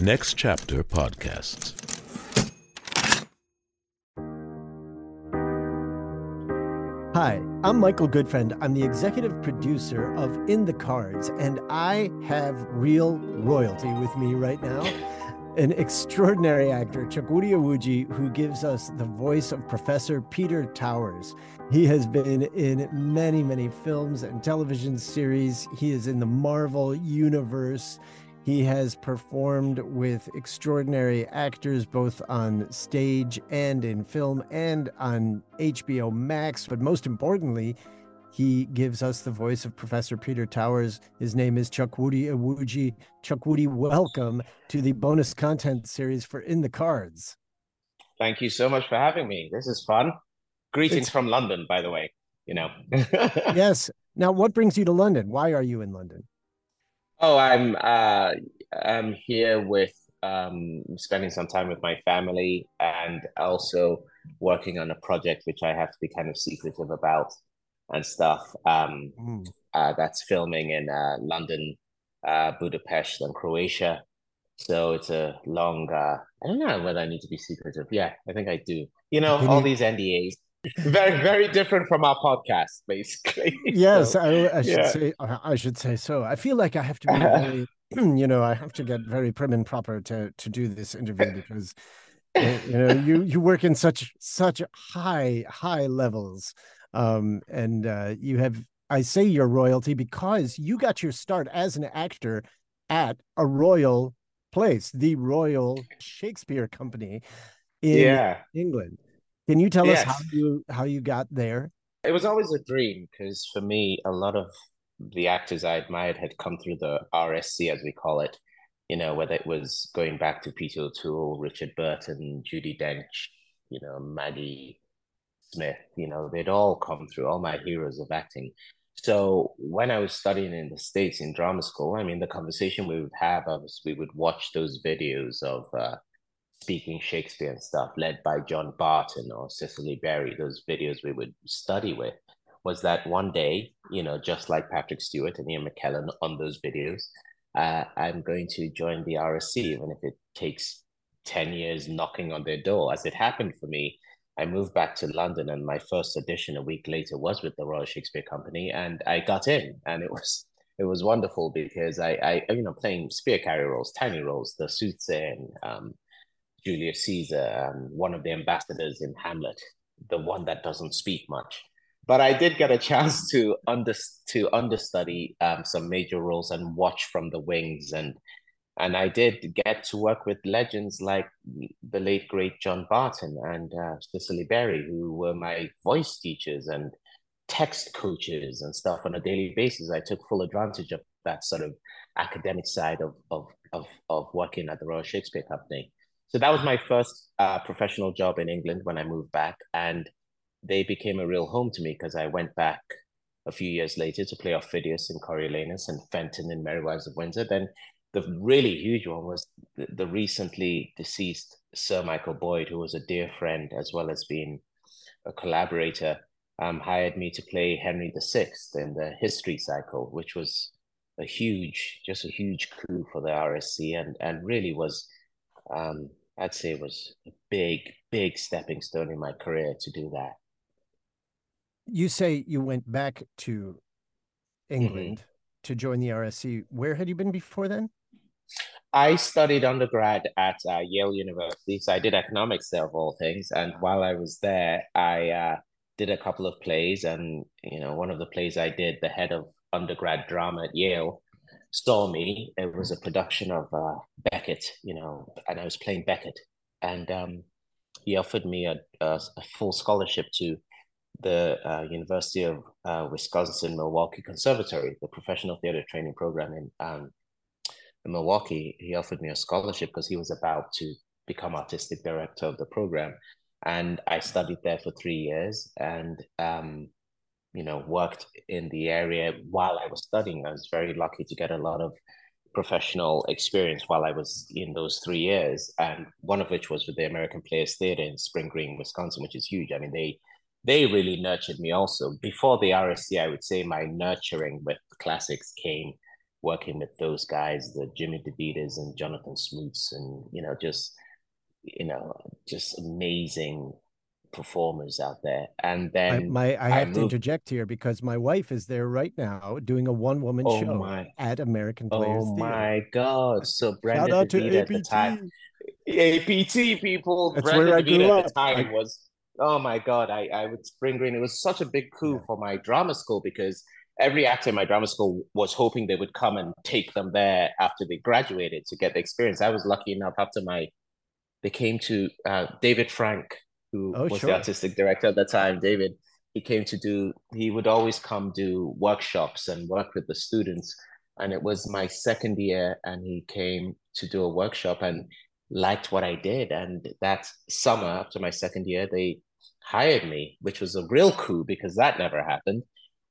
Next Chapter Podcasts. Hi, I'm Michael Goodfriend. I'm the executive producer of In the Cards, and I have real royalty with me right now. An extraordinary actor, Chukwudi Iwuji, who gives us the voice of Professor Peter Towers. He has been in many, many films and television series. He is in the Marvel Universe. He has performed with extraordinary actors both on stage and in film and on HBO Max. But most importantly, he gives us the voice of Professor Peter Towers. His name is Chukwudi Iwuji. Chukwudi, welcome to the bonus content series for In the Cards. Thank you so much for having me. This is fun. Greetings it's... from London, by the way. You know. yes. Now, what brings you to London? Why are you in London? Oh, I'm uh, I'm here with um, spending some time with my family and also working on a project which I have to be kind of secretive about and stuff. Um, mm. uh, that's filming in uh, London, uh, Budapest, and Croatia. So it's a long. Uh, I don't know whether I need to be secretive. Yeah, I think I do. You know, all these NDAs very very different from our podcast basically yes so, I, I, should yeah. say i should say so i feel like i have to be very you know i have to get very prim and proper to to do this interview because eh, you know you you work in such such high high levels um and uh you have i say your royalty because you got your start as an actor at a royal place the royal shakespeare company in yeah. england can you tell yes. us how you how you got there? It was always a dream because for me, a lot of the actors I admired had come through the RSC, as we call it. You know, whether it was going back to Peter O'Toole, Richard Burton, Judi Dench, you know, Maggie Smith. You know, they'd all come through. All my heroes of acting. So when I was studying in the States in drama school, I mean, the conversation we would have was we would watch those videos of uh, speaking Shakespeare and stuff, led by John Barton or Cicely Berry, those videos we would study with, was that one day, you know, just like Patrick Stewart and Ian McKellen on those videos, uh, I'm going to join the RSC, even if it takes 10 years knocking on their door, as it happened for me. I moved back to London, and my first audition a week later was with the Royal Shakespeare Company, and I got in, and it was it was wonderful because I, I you know, playing spear carry roles, tiny roles, the soothsayer, and um, Julius Caesar and one of the ambassadors in Hamlet, the one that doesn't speak much. But I did get a chance to under to understudy um, some major roles and watch from the wings, and and I did get to work with legends like the late great John Barton and uh, Cicely Berry, who were my voice teachers and text coaches and stuff on a daily basis. I took full advantage of that sort of academic side of of of, of working at the Royal Shakespeare Company. So that was my first uh, professional job in England when I moved back, and they became a real home to me because I went back a few years later to play Aufidius in Coriolanus and Fenton in Merry Wives of Windsor. Then the really huge one was the, the recently deceased Sir Michael Boyd, who was a dear friend as well as being a collaborator, um, hired me to play Henry VI in the history cycle, which was a huge, just a huge coup for the RSC, and and really was um, I'd say it was a big, big stepping stone in my career to do that. You say you went back to England mm-hmm. to join the RSC. Where had you been before then? I studied undergrad at uh, Yale University. So I did economics there, of all things. And while I was there, I uh, did a couple of plays. And, you know, one of the plays I did, the head of undergrad drama at Yale, saw me. It was a production of uh, Becket, you know, and I was playing Becket, and um, he offered me a, a, a, full scholarship to the uh, University of uh, Wisconsin Milwaukee Conservatory, the professional theater training program in, um, in Milwaukee. He offered me a scholarship because he was about to become artistic director of the program, and I studied there for three years, and um, you know, worked in the area while I was studying. I was very lucky to get a lot of professional experience while I was in those three years, and one of which was with the American Players Theater in Spring Green, Wisconsin, which is huge. I mean, they they really nurtured me also. Before the RSC, I would say my nurturing with classics came working with those guys, the Jimmy DeVitas and Jonathan Smoots, and you know, just you know, just amazing performers out there. And then I, my I have I to interject here because my wife is there right now doing a one woman oh show my. at American Players. Oh Theater. my god! So Brenda Shout at the time, APT people. That's Brenda where I grew up. at the time I... was. Oh my god! I I would Spring Green. It was such a big coup yeah. for my drama school because every actor in my drama school was hoping they would come and take them there after they graduated to get the experience. I was lucky enough after my they came to uh, David Frank who oh, was sure. the artistic director at the time, David, he came to do, he would always come do workshops and work with the students. And it was my second year, and he came to do a workshop and liked what I did. And that summer, after my second year, they hired me, which was a real coup because that never happened.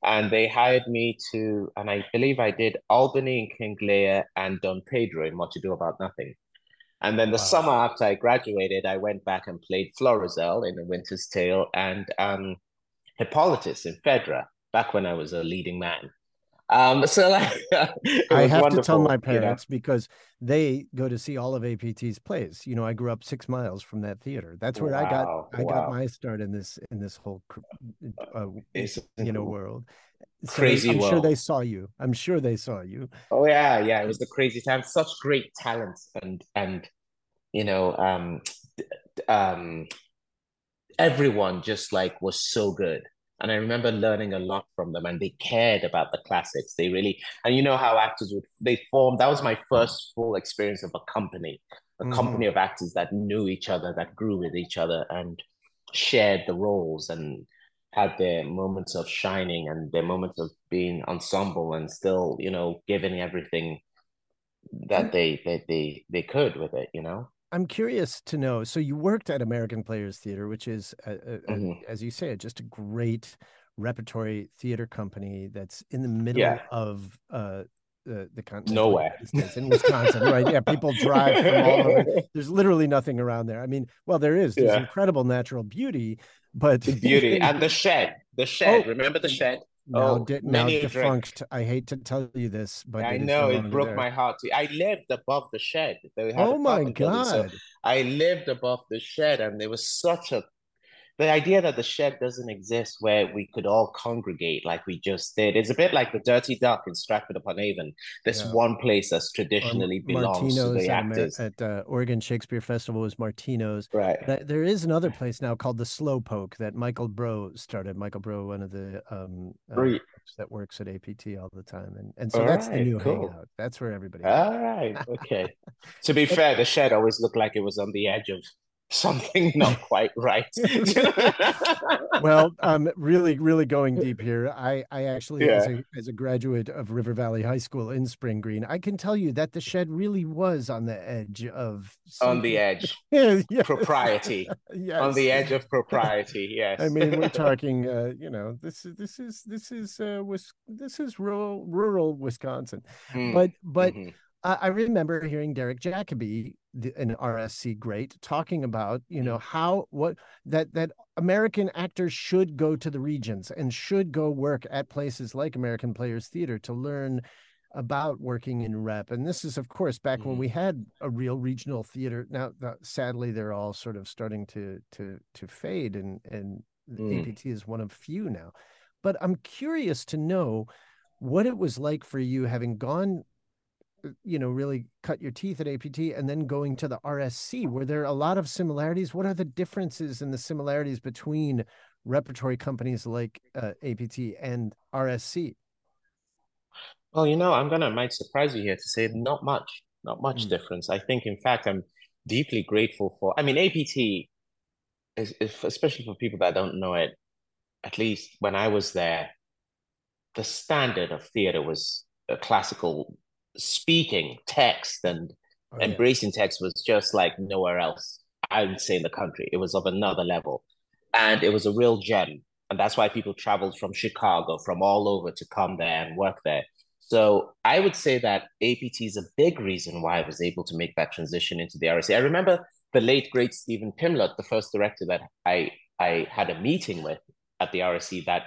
And they hired me to, and I believe I did Albany and King Lear and Don Pedro in Much Ado About Nothing. And then the wow. summer after I graduated, I went back and played Florizel in The Winter's Tale and um, Hippolytus in Phaedra, back when I was a leading man. Um, so like, I have to tell my parents you know? because they go to see all of APT's plays. You know, I grew up six miles from that theater. That's where wow. I got I wow. got my start in this in this whole uh, you know world. So crazy. I'm world. sure they saw you. I'm sure they saw you. Oh yeah, yeah. It was the crazy time. Such great talent and and you know um um everyone just like was so good and i remember learning a lot from them and they cared about the classics they really and you know how actors would they formed that was my first full experience of a company a mm-hmm. company of actors that knew each other that grew with each other and shared the roles and had their moments of shining and their moments of being ensemble and still, you know, giving everything that they that they they could with it, you know. I'm curious to know. So you worked at American Players Theater, which is, a, a, mm-hmm. a, as you say, just a great repertory theater company that's in the middle yeah. of uh, the the continent. Nowhere. in Wisconsin, right? Yeah, people drive from all over. There's literally nothing around there. I mean, well, there is. There's yeah. incredible natural beauty, but the beauty and the shed. The shed. Oh, Remember the shed? Now, oh, di- now defunct. I hate to tell you this, but I know it broke there. my heart. I lived above the shed. oh my god! So I lived above the shed, and there was such a the idea that the shed doesn't exist where we could all congregate like we just did is a bit like the Dirty Duck in Stratford upon Avon. This yeah. one place that's traditionally or belongs Martino's to the actors. At, uh, Oregon Shakespeare Festival was Martino's. Right. There is another place now called the Slow Poke that Michael Bro started. Michael Bro, one of the um, uh, that works at APT all the time, and and so all that's right, the new cool. hangout. That's where everybody. All right. Okay. to be fair, the shed always looked like it was on the edge of something not quite right. well, um, really, really going deep here. I, I actually, yeah. as, a, as a graduate of River Valley High School in Spring Green, I can tell you that the shed really was on the edge of on the edge, yeah, propriety. yes. on the edge of propriety. Yes, I mean we're talking. Uh, you know, this is this is this is uh, was this is rural rural Wisconsin, mm. but but. Mm-hmm. I remember hearing Derek Jacobi the, an RSC great talking about you know how what that that American actors should go to the regions and should go work at places like American Players Theater to learn about working in rep and this is of course back mm-hmm. when we had a real regional theater now sadly they're all sort of starting to to to fade and and mm. apt is one of few now but i'm curious to know what it was like for you having gone you know really cut your teeth at apt and then going to the rsc were there a lot of similarities? What are the differences and the similarities between repertory companies like uh, apt and rsc well you know i'm gonna might surprise you here to say not much not much mm. difference. I think in fact i'm deeply grateful for i mean apt is, is especially for people that don't know it at least when i was there the standard of theater was a classical speaking text and oh, embracing yeah. text was just like nowhere else. I would say in the country, it was of another level, and it was a real gem. And that's why people traveled from Chicago, from all over to come there and work there. So I would say that APT is a big reason why I was able to make that transition into the RSC. I remember the late great Stephen Pimlott, the first director that I I had a meeting with at the RSC that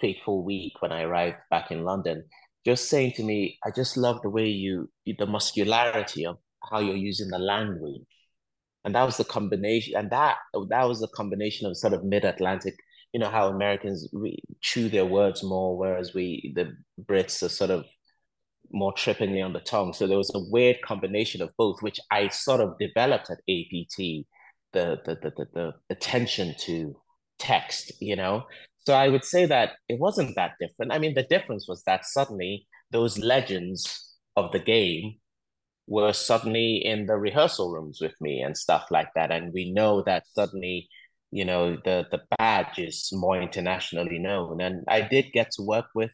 fateful week when I arrived back in London just saying to me, I just love the way you, the muscularity of how you're using the language. And that was the combination, and that that was the combination of sort of mid-Atlantic, you know, how Americans chew their words more, whereas we, the Brits, are sort of more trippingly on the tongue. So there was a weird combination of both, which I sort of developed at APT, the the the the, the attention to text, you know. So I would say that it wasn't that different. I mean, the difference was that suddenly those legends of the game were suddenly in the rehearsal rooms with me and stuff like that. And we know that suddenly, you know, the the badge is more internationally known. And I did get to work with,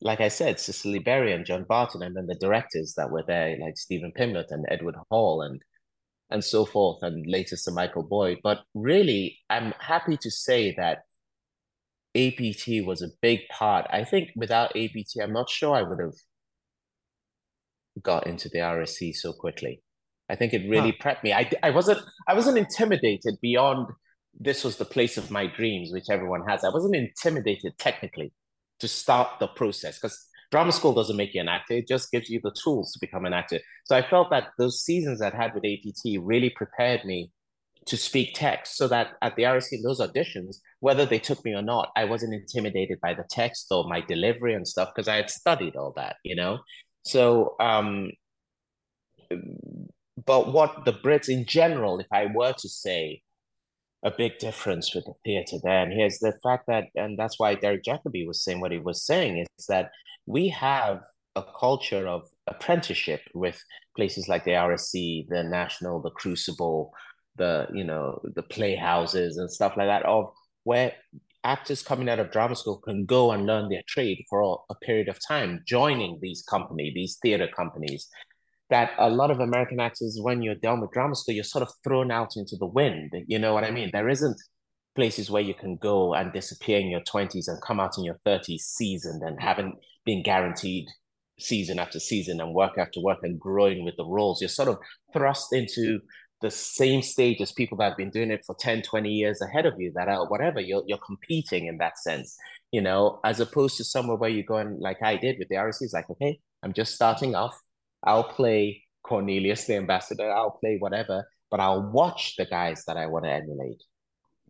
like I said, Cicely Berry and John Barton, and then the directors that were there, like Stephen Pimlott and Edward Hall and and so forth, and later Sir Michael Boyd. But really, I'm happy to say that APT was a big part. I think without APT, I'm not sure I would have got into the RSC so quickly. I think it really huh. prepped me. I, I wasn't I wasn't intimidated beyond this was the place of my dreams, which everyone has. I wasn't intimidated technically to start the process because drama school doesn't make you an actor; it just gives you the tools to become an actor. So I felt that those seasons I'd had with APT really prepared me to speak text, so that at the RSC in those auditions, whether they took me or not, I wasn't intimidated by the text or my delivery and stuff because I had studied all that, you know. So, um, but what the Brits in general, if I were to say a big difference with the theater then, here's the fact that, and that's why Derek Jacobi was saying what he was saying, is that we have a culture of apprenticeship with places like the RSC, the National, the Crucible, the you know the playhouses and stuff like that, of where actors coming out of drama school can go and learn their trade for a, period of time, joining these company these theater companies. That a lot of American actors, when you're done with drama school, you're sort of thrown out into the wind. You know what I mean? There isn't places where you can go and disappear in your 20s and come out in your 30s seasoned and haven't been guaranteed season after season and work after work and growing with the roles. You're sort of thrust into the same stage as people that have been doing it for 10 20 years ahead of you that are whatever you're, you're competing in that sense you know as opposed to somewhere where you're going like i did with the rc it's like okay i'm just starting off. I'll play cornelius the ambassador. I'll play whatever but i'll watch the guys that i want to emulate.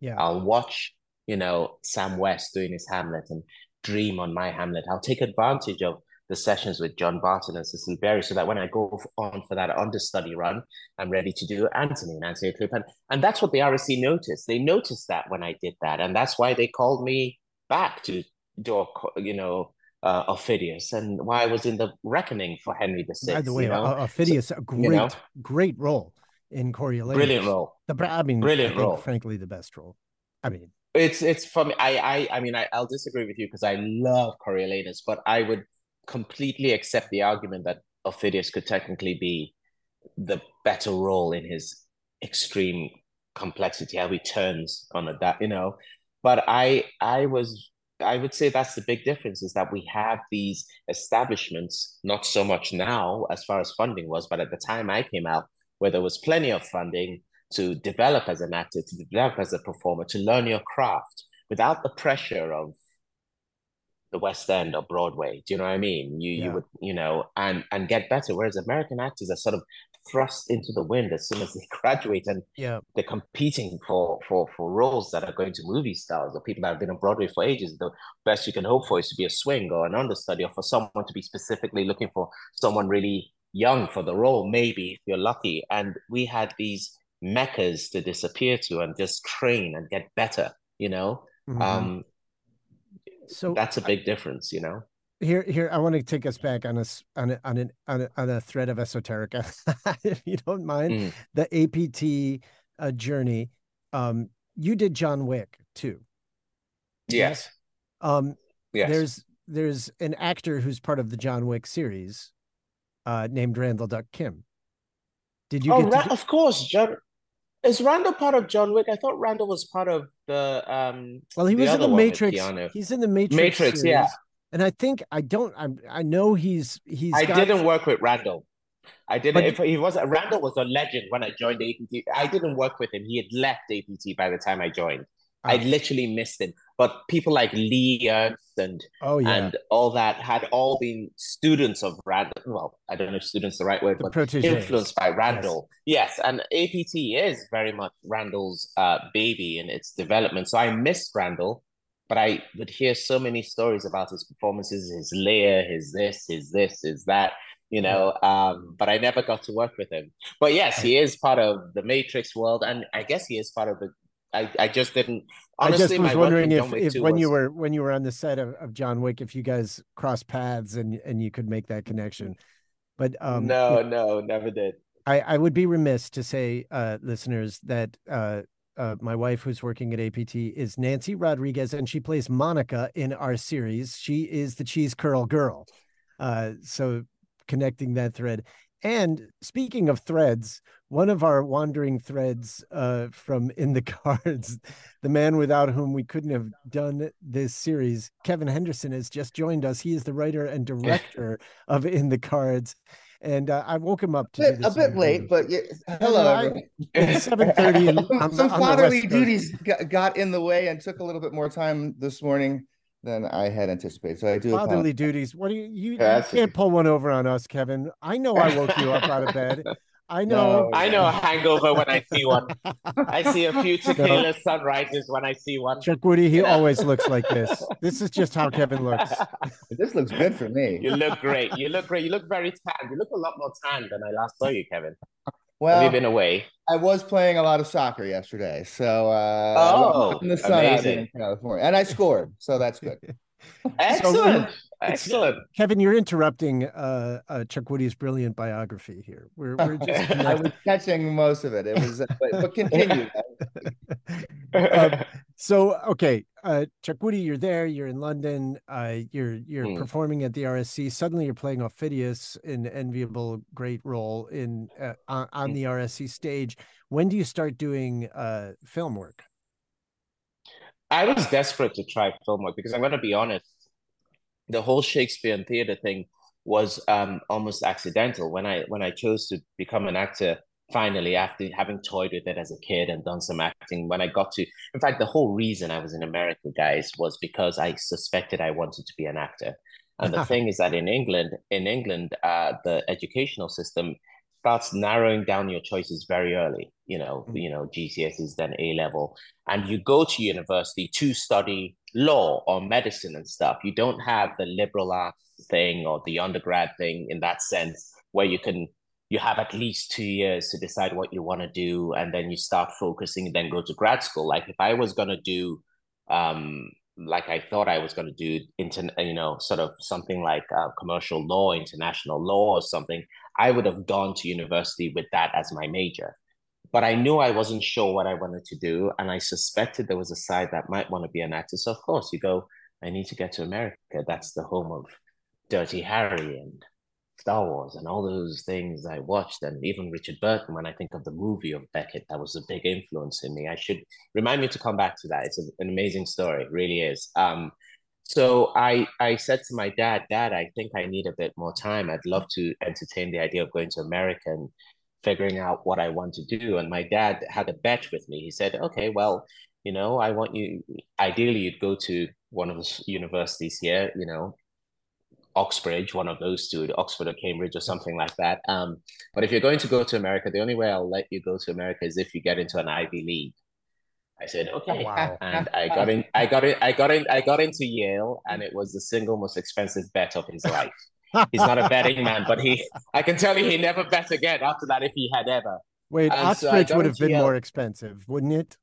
Yeah. I'll watch you know sam west doing his hamlet and dream on my hamlet. I'll take advantage of the sessions with John Barton and Cicely Berry so that when I go on for that understudy run, I'm ready to do Anthony and Antony Cleopatra. And, and that's what the RSC noticed. They noticed that when I did that. And that's why they called me back to do, you know, uh, Aufidius and why I was in the reckoning for Henry VI. By the way, you know? Aufidius, so, a great, you know? great role in Coriolanus. Brilliant role. The, I mean, brilliant I role. Frankly, the best role. I mean, it's it's from I I I mean I, I'll disagree with you because I love Coriolanus, but I would completely accept the argument that Aufidius could technically be the better role in his extreme complexity, how he turns on a that you know. But I I was I would say that's the big difference is that we have these establishments, not so much now as far as funding was, but at the time I came out, where there was plenty of funding to develop as an actor, to develop as a performer, to learn your craft without the pressure of the West End or Broadway. Do you know what I mean? You yeah. you would you know and and get better. Whereas American actors are sort of thrust into the wind as soon as they graduate, and yeah, they're competing for for for roles that are going to movie stars or people that have been on Broadway for ages. The best you can hope for is to be a swing or an understudy, or for someone to be specifically looking for someone really young for the role, maybe if you're lucky. And we had these meccas to disappear to and just train and get better. You know. Mm-hmm. Um, so that's a big difference, you know. Here, here, I want to take us back on a on a on, on, a, on a thread of esoterica, if you don't mind. Mm. The APT uh, journey. Um, you did John Wick too. Yes. Um, yes. There's there's an actor who's part of the John Wick series, uh, named Randall Duck Kim. Did you? Oh, do- of course, John. Is Randall part of John Wick? I thought Randall was part of the um Well, he was in the Matrix. He's in the Matrix. Matrix, series. yeah. And I think I don't I I know he's he's I got... didn't work with Randall. I didn't but, if he was Randall was a legend when I joined APT. I didn't work with him. He had left APT by the time I joined. I literally missed it. But people like Lee Ernst and Oh yeah, and all that had all been students of Randall. Well, I don't know if students the right word, the but proteges. influenced by Randall. Yes. and APT is very much Randall's uh, baby in its development. So I missed Randall, but I would hear so many stories about his performances, his layer, his this, his this, his that. You know, um, but I never got to work with him. But yes, he is part of the Matrix world, and I guess he is part of the. I, I just didn't. Honestly, I just was wondering if, if 2 when you were when you were on the set of, of John Wick, if you guys crossed paths and and you could make that connection. But um, no, no, never did. I, I would be remiss to say, uh, listeners, that uh, uh, my wife, who's working at APT, is Nancy Rodriguez, and she plays Monica in our series. She is the cheese curl girl. Uh, so connecting that thread. And speaking of threads, one of our wandering threads uh, from In the Cards, the man without whom we couldn't have done this series, Kevin Henderson, has just joined us. He is the writer and director of In the Cards. And uh, I woke him up to do Bit, a this bit late, but yeah, hello. It's seven thirty, Some- on the, some on the fatherly duties got, got in the way and took a little bit more time this morning than I had anticipated. So I do Fatherly apologize. duties. What do you? You, you can't pull one over on us, Kevin. I know I woke you up out of bed. I know. No. I know a hangover when I see one. I see a few tequila sunrises when I see one. Chukwudi, he always looks like this. This is just how Kevin looks. This looks good for me. you look great. You look great. You look very tanned. You look a lot more tanned than I last saw you, Kevin. Have Well, you been away? I was playing a lot of soccer yesterday, so uh, Oh, in the sun out amazing. in California, and I scored, so that's good. Excellent. Excellent. Kevin, you're interrupting uh, uh, Chukwudi's brilliant biography here. We're, we're just I was catching most of it. It was, uh, but, but continue. Um, so okay, uh, Chukwudi, you're there. You're in London. Uh, you're you're Hmm. performing at the RSC. Suddenly, you're playing Aufidius in enviable, great role in uh, on, on Hmm. the RSC stage. When do you start doing uh, film work? I was desperate to try film work because I'm going to be honest. The whole Shakespeare and theater thing was um, almost accidental when I when I chose to become an actor. Finally, after having toyed with it as a kid and done some acting, when I got to, in fact, the whole reason I was in America, guys, was because I suspected I wanted to be an actor. And the thing is that in England, in England, uh, the educational system starts narrowing down your choices very early. You know, Mm. you know, GCSEs, then A level, and you go to university to study law or medicine and stuff. You don't have the liberal arts thing or the undergrad thing in that sense, where you can you have at least two years to decide what you want to do, and then you start focusing, then go to grad school. Like if I was gonna do, um, like I thought I was gonna do, inter, you know, sort of something like uh, commercial law, international law, or something. I would have gone to university with that as my major but I knew I wasn't sure what I wanted to do, and I suspected there was a side that might want to be an actor. So of course, you go. I need to get to America. That's the home of Dirty Harry and Star Wars and all those things I watched, and even Richard Burton. When I think of the movie of Becket, that was a big influence in me. I should remind me to come back to that. It's an amazing story, really is. Um, so I I said to my dad, Dad, I think I need a bit more time. I'd love to entertain the idea of going to America and figuring out what I want to do. And my dad had a bet with me. He said, okay, well, you know, I want you, ideally, you'd go to one of the universities here, you know, Oxbridge, one of those two, Oxford or Cambridge or something like that. Um, but if you're going to go to America, the only way I'll let you go to America is if you get into an Ivy League. I said, okay. Oh, wow. And I got in, I got in, I got in, I got into Yale, and it was the single most expensive bet of his life. He's not a betting man, but he, I can tell you, he never bet again after that if he had ever. Wait, And Oxbridge got would have been Yale. more expensive, wouldn't it?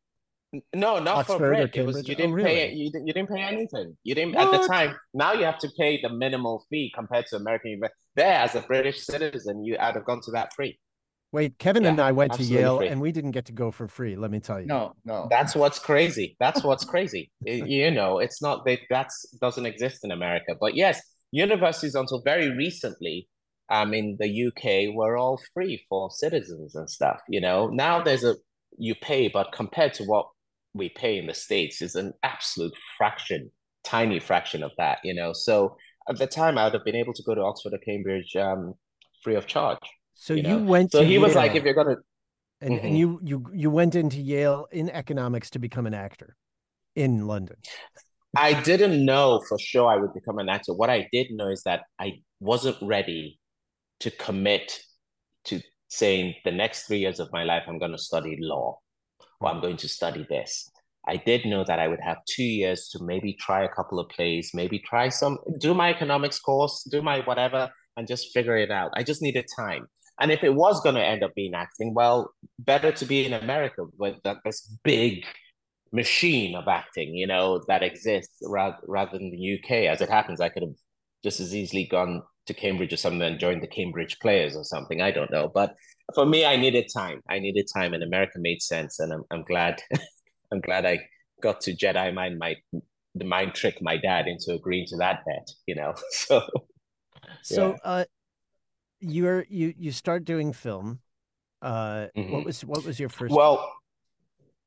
No, not Oxford for or bread. It was you Oh, didn't pay really? you didn't, you didn't pay anything. You didn't at the time. Now you have to pay the minimal fee compared to American. There, as a British citizen, you I'd have gone to that free. Wait, Kevin and I went to Yale, free. and we didn't get to go for free. Let me tell you. No, no. That's what's crazy. That's what's crazy. I- you know, it's not that that's doesn't exist in America. But yes, universities until very recently, um, in the UK, were all free for citizens and stuff. You know, now there's a you pay, but compared to what we pay in the states, is an absolute fraction, tiny fraction of that. You know, so at the time, I would have been able to go to Oxford or Cambridge um, free of charge. So you you, went. So to he was like, if you're gonna and, Mhm. and you you you went into Yale in economics to become an actor. in London? I didn't know for sure I would become an actor. What I did know is that I wasn't ready to commit to saying the next three years of my life, I'm going to study law or I'm going to study this. I did know that I would have two years to maybe try a couple of plays, maybe try some, do my economics course, do my whatever, and just figure it out. I just needed time. And if it was going to end up being acting, well, better to be in America with that, this big machine of acting, you know, that exists rather, rather than the UK. As it happens, I could have just as easily gone to Cambridge or something and joined the Cambridge Players or something. I don't know. But for me, I needed time. I needed time, and America made sense. And I'm, I'm glad, I'm glad I got to Jedi mind my the mind trick my dad into agreeing to that bet. You know, so. So, yeah. uh, you're you you start doing film. Uh, mm-hmm. what was what was your first? Well,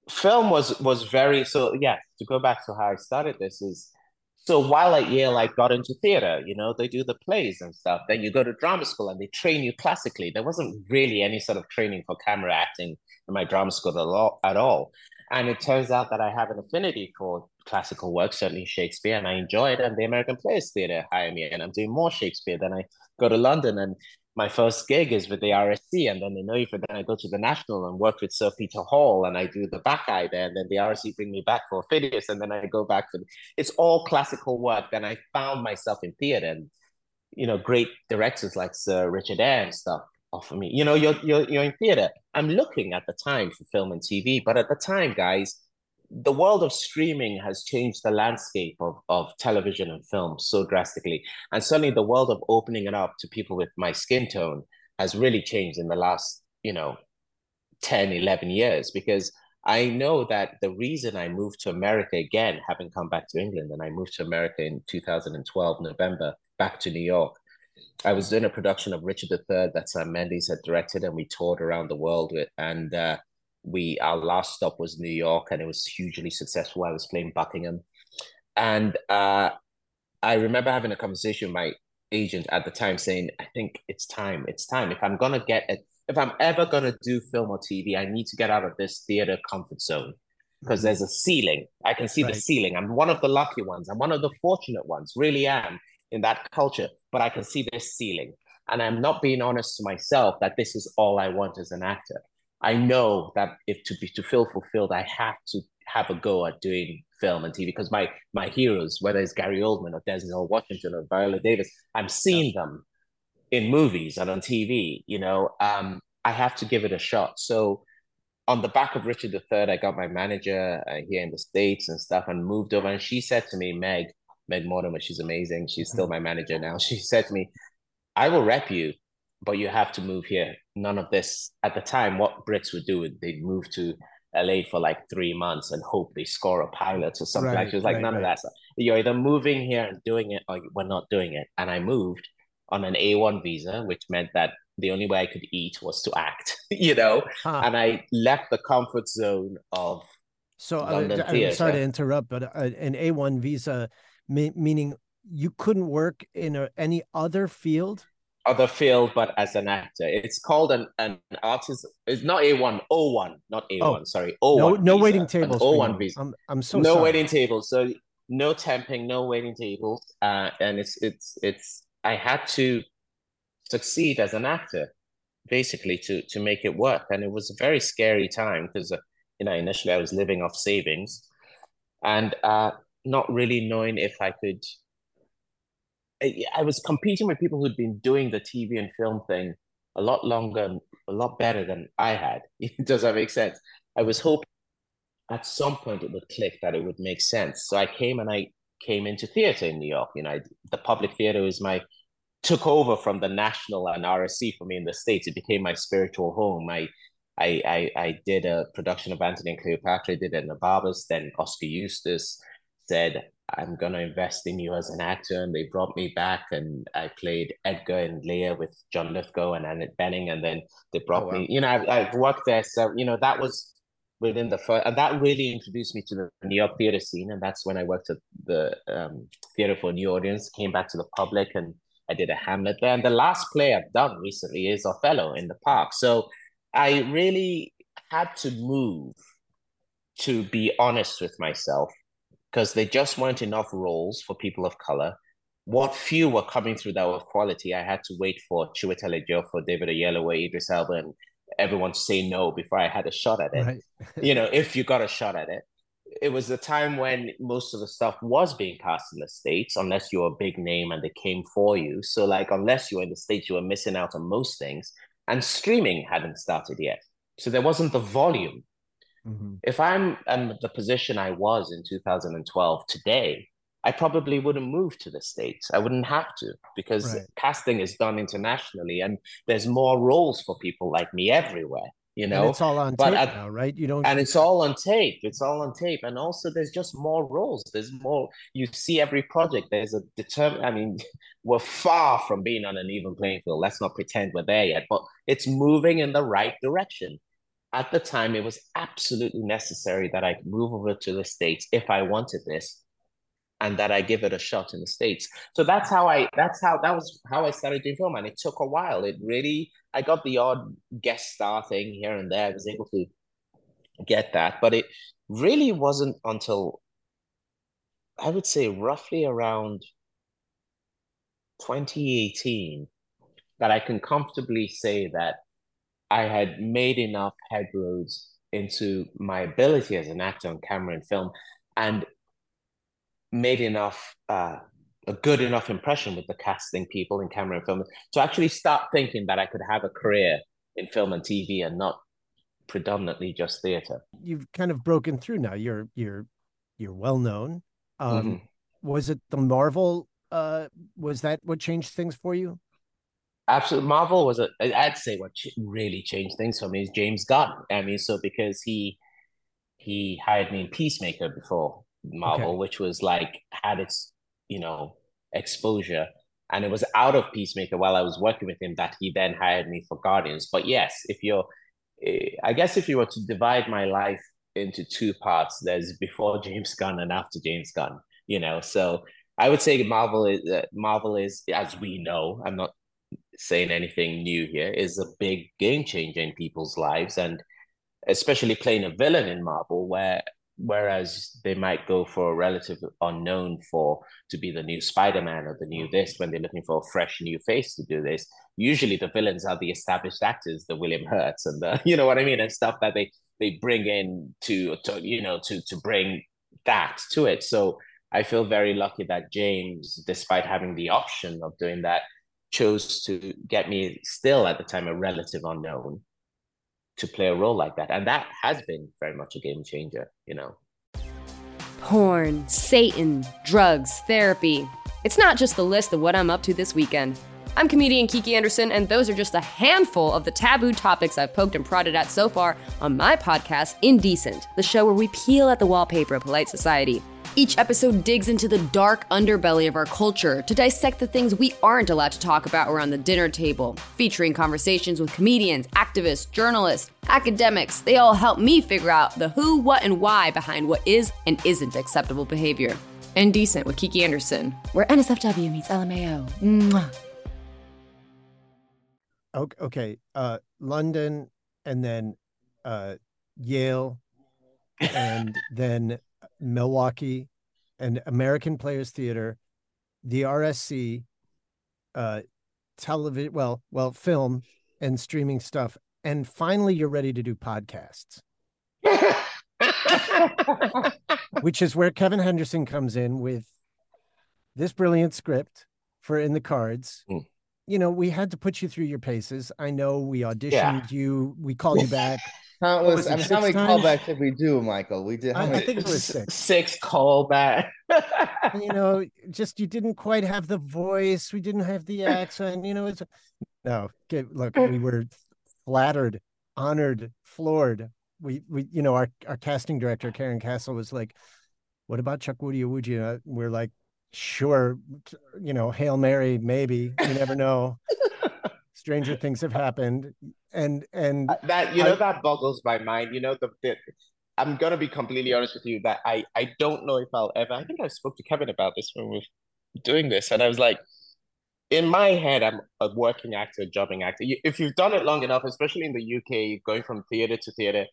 film was was very so yeah to go back to how i started this is so while at yale i got into theater you know they do the plays and stuff then you go to drama school and they train you classically there wasn't really any sort of training for camera acting in my drama school at all, at all and it turns out that i have an affinity for classical work certainly shakespeare and i enjoy it and the american players theater hire me and i'm doing more shakespeare then i go to london and my first gig is with the RSC, and then they know you for then I go to the National and work with Sir Peter Hall, and I do the Bacchae there, and then the RSC bring me back for Aufidius, and then I go back for it's all classical work. Then I found myself in theater, and you know, great directors like Sir Richard Eyre and stuff offer me. You know, you're you're you're in theater. I'm looking at the time for film and TV, but at the time, guys, the world of streaming has changed the landscape of, of television and film so drastically. And certainly the world of opening it up to people with my skin tone has really changed in the last, you know, 10, 11 years because I know that the reason I moved to America again, having come back to England, and I moved to America in 2012, November, back to New York. I was doing a production of Richard III that Sam Mendes had directed, and we toured around the world with. And uh, we our last stop was New York, and it was hugely successful. I was playing Buckingham, and uh, I remember having a conversation with my agent at the time, saying, "I think it's time. It's time. If I'm gonna get it, if I'm ever gonna do film or TV, I need to get out of this theater comfort zone." Because mm-hmm. there's a ceiling. I can see right. the ceiling. I'm one of the lucky ones. I'm one of the fortunate ones, really am in that culture. But I can see this ceiling. And I'm not being honest to myself that this is all I want as an actor. I know that if to be to feel fulfilled, I have to have a go at doing film and TV because my my heroes, whether it's Gary Oldman or Denzel Washington or Viola Davis, I'm seeing yeah. them in movies and on TV. You know, um, I have to give it a shot. So on the back of Richard III, I got my manager uh, here in the States and stuff and moved over. And she said to me, Meg, Meg Mortimer, she's amazing. She's still mm-hmm. my manager now. She said to me, I will rep you but you have to move here. None of this at the time. What Brits would do, they'd move to LA for like three months and hope they score a pilot or something. Right, like it was like right, none right. of that stuff. You're either moving here and doing it, or we're not doing it. And I moved on an A1 visa, which meant that the only way I could eat was to act, you know. Huh. And I left the comfort zone of so London uh, I'm sorry to interrupt, but uh, an A1 visa meaning you couldn't work in a, any other field other field, but as an actor. It's called an, an artist. It's not A1, O1, not A1, oh, sorry. O1. No, no waiting tables. O1 visa. I'm, I'm so No sorry. waiting tables. So no temping, no waiting tables. Uh, and it's, it's, it's, I had to succeed as an actor basically to, to make it work. And it was a very scary time because, uh, you know, initially I was living off savings and uh, not really knowing if I could I was competing with people who'd been doing the TV and film thing a lot longer, a lot better than I had. Does that make sense? I was hoping at some point it would click that it would make sense. So I came and I came into theater in New York. You know, I, the public theater was my took over from the national and RSC for me in the states. It became my spiritual home. I I I, I did a production of Antony and Cleopatra. I did it in the Barbers. Then Oskar Eustis said I'm gonna invest in you as an actor, and they brought me back, and I played Edgar and Lear with John Lithgow and Annette Bening, and then they brought oh, wow. me. You know, I've, I've, worked there, so you know that was within the first, and that really introduced me to the New York theater scene, and that's when I worked at the um, Theater for a New Audience, came back to the public, and I did a Hamlet there. And the last play I've done recently is Othello in the Park. So I really had to move to be honest with myself because there just weren't enough roles for people of color. What few were coming through that were quality, I had to wait for Chiwetel Ejiofor, for David Oyelowo, Idris Elba, and everyone to say no before I had a shot at it. Right. you know, if you got a shot at it. It was a time when most of the stuff was being cast in the States, unless you were a big name and they came for you. So, like, unless you were in the States, you were missing out on most things. And streaming hadn't started yet. So there wasn't the volume. Mm-hmm. If I'm in the position I was in 2012 today, I probably wouldn't move to the States. I wouldn't have to because right. casting is done internationally and there's more roles for people like me everywhere, you know. And it's all on but tape at, now, right? You don't and it's all on tape. It's all on tape. And also there's just more roles. There's more you see every project. There's a determined I mean, we're far from being on an even playing field. Let's not pretend we're there yet, but it's moving in the right direction. At the time, it was absolutely necessary that I move over to the States if I wanted this and that I give it a shot in the States. So that's how I that's how that was how I started doing film. And it took a while. It really I got the odd guest star thing here and there. I was able to get that. But it really wasn't until I would say roughly around 2018 that I can comfortably say that I had made enough headroads into my ability as an actor on camera and film and made enough uh, a good enough impression with the casting people in camera and film to actually start thinking that I could have a career in film and TV and not predominantly just theater. You've kind of broken through now. You're you're you're well known. Um, mm-hmm. Was it the Marvel? Uh, was that what changed things for you? Absolutely, Marvel was a. I'd say what really changed things for me is James Gunn. I mean, so because he he hired me in Peacemaker before Marvel, okay. which was like had its you know exposure, and it was out of Peacemaker while I was working with him that he then hired me for Guardians. But yes, if you're, eh, I guess if you were to divide my life into two parts, there's before James Gunn and after James Gunn. You know, so I would say Marvel is uh, Marvel is as we know. I'm not saying anything new here. Is a big game changer in people's lives and especially playing a villain in Marvel, where whereas they might go for a relative unknown for to be the new spider-man or the new mm-hmm. this when they're looking for a fresh new face to do this usually the villains are the established actors the william hurts and the you know what i mean and stuff that they they bring in to, to you know to to bring that to it so i feel very lucky that james despite having the option of doing that chose to get me still at the time a relative unknown to play a role like that. And that has been very much a game changer, you know. Porn, Satan, drugs, therapy. It's not just the list of what I'm up to this weekend. I'm comedian Kiki Anderson, and those are just a handful of the taboo topics I've poked and prodded at so far on my podcast, Indecent, the show where we peel at the wallpaper of polite society. Each episode digs into the dark underbelly of our culture to dissect the things we aren't allowed to talk about around the dinner table, featuring conversations with comedians, activists, journalists, academics. They all help me figure out the who, what, and why behind what is and isn't acceptable behavior. Indecent with Kiki Anderson, where NSFW meets LMAO. Mwah. Okay, uh, London, and then uh, Yale, and then Milwaukee, and American Players Theater, the RSC, uh, television, well, well, film and streaming stuff, and finally you're ready to do podcasts. Which is where Kevin Henderson comes in with this brilliant script for In the Cards. Mm. You know, we had to put you through your paces. I know we auditioned yeah. you, we called you back. Countless. I mean, how many times? callbacks did we do, Michael? We did. How I, many? I think it was six. Six callbacks. you know, just you didn't quite have the voice. We didn't have the accent. You know, it's no. look, we were flattered, honored, floored. We we you know our our casting director Karen Castle was like, "What about Chukwudi Would you?" We're like, "Sure, you know, hail Mary, maybe. You never know." stranger things have happened and and uh, that you know I, that boggles my mind you know the, the i'm gonna be completely honest with you that i i don't know if i'll ever i think i spoke to kevin about this when we were doing this and i was like in my head i'm a working actor a jobbing actor if you've done it long enough especially in the uk going from theater to theater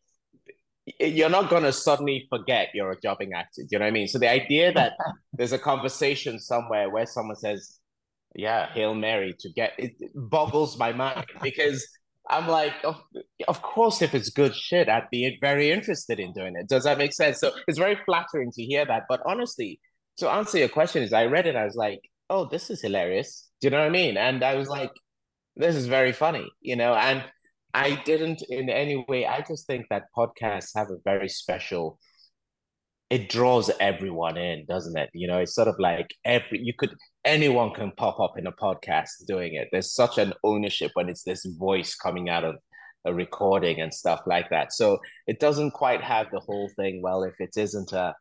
you're not going to suddenly forget you're a jobbing actor. Do you know what I mean? So the idea that there's a conversation somewhere where someone says, yeah, Hail Mary to get it boggles my mind because I'm like, of, of course, if it's good shit, I'd be very interested in doing it. Does that make sense? So it's very flattering to hear that. But honestly, to answer your question, is I read it, I was like, oh, this is hilarious. Do you know what I mean? And I was like, this is very funny, you know, and I didn't in any way. I just think that podcasts have a very special. It draws everyone in, doesn't it? You know, it's sort of like every you could anyone can pop up in a podcast doing it. There's such an ownership when it's this voice coming out of a recording and stuff like that. So it doesn't quite have the whole thing. Well, if it isn't a,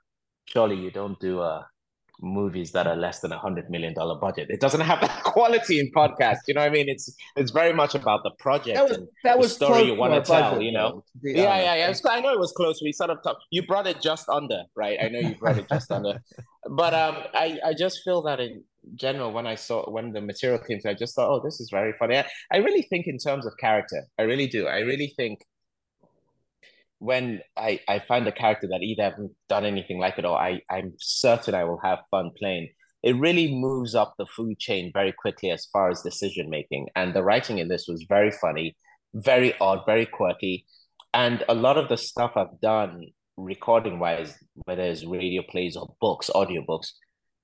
surely you don't do a movies that are less than a hundred million dollar budget. It doesn't have that quality in podcast. You know what I mean? It's it's very much about the project That was that the was story you want to tell. budget, You know? though, Yeah, honest. yeah, yeah. It's- I know it was close. We sort of talked. You brought it just under, right? I know you brought it just under, but um, I I just feel that in general when I saw when the material came to, I just thought, oh, this is very funny. I, I really think in terms of character, I really do. I really think when I, I find a character that either haven't done anything like it or I, I'm certain I will have fun playing, it really moves up the food chain very quickly as far as decision making. And the writing in this was very funny, very odd, very quirky. And a lot of the stuff I've done recording wise, whether it's radio plays or books, audiobooks,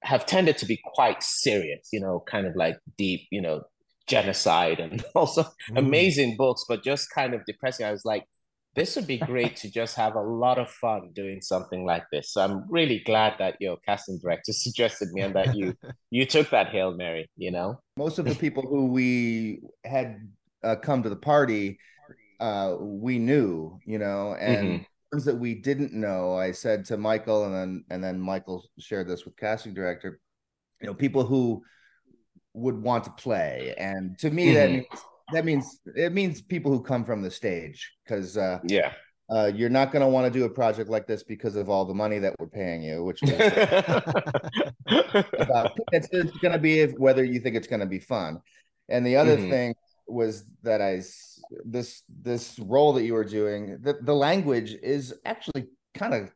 have tended to be quite serious, you know, kind of like deep, you know, genocide and also Mm. amazing books, but just kind of depressing. I was like, this would be great to just have a lot of fun doing something like this. So I'm really glad that your casting director suggested me and that you you took that Hail Mary, you know? most of the people who we had uh, come to the party uh we knew you know and Mhm. ones that we didn't know i said to michael and then and then michael shared this with casting director you know people who would want to play and to me that Mhm. means that means it means people who come from the stage because uh, Yeah. uh you're not going to want to do a project like this because of all the money that we're paying you which is about it's, it's going to be whether you think it's going to be fun and the other Mhm. thing was that I this this role that you were doing the, the language is actually kind of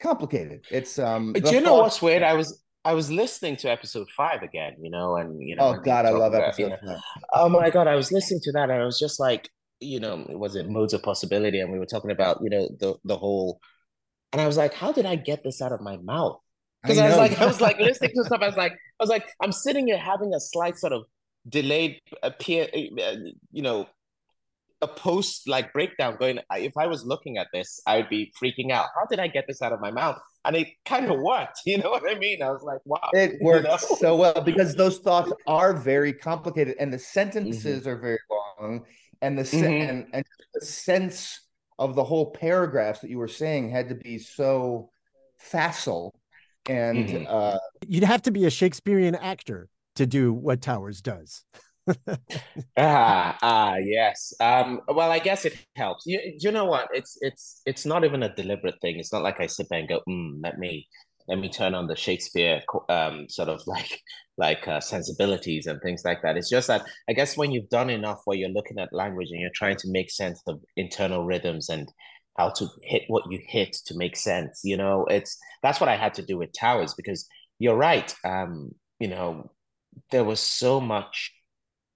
complicated it's um the do you know thought- what's weird? I was I was listening to episode five again, you know, and you know, oh god i love about, you episode know, five. Oh my God, I was listening to that and I was just like, you know, was it modes of possibility? And we were talking about, you know, the the whole and I was like, how did I get this out of my mouth? Because I, was like, I was like listening to stuff. I was like, I was like, I'm sitting here having a slight sort of delayed appear, uh, you know, a post like breakdown going. If I was looking at this, I would be freaking out. How did I get this out of my mouth? And it kind of worked. You know what I mean? I was like, wow. it you worked know? so well because those thoughts are very complicated and the sentences Mm-hmm. are very long and the se- Mhm. and, and the sense of the whole paragraphs that you were saying had to be so facile and Mhm. uh You'd have to be a Shakespearean actor to do what Towers does. Ah, ah, yes. Um, well, I guess it helps. You, you know what? It's it's it's not even a deliberate thing. It's not like I sit there and go, mm, let me let me turn on the Shakespeare um sort of like like uh, sensibilities and things like that. It's just that I guess when you've done enough where you're looking at language and you're trying to make sense of internal rhythms and how to hit what you hit to make sense, you know, it's that's what I had to do with Towers because you're right. Um, you know, there was so much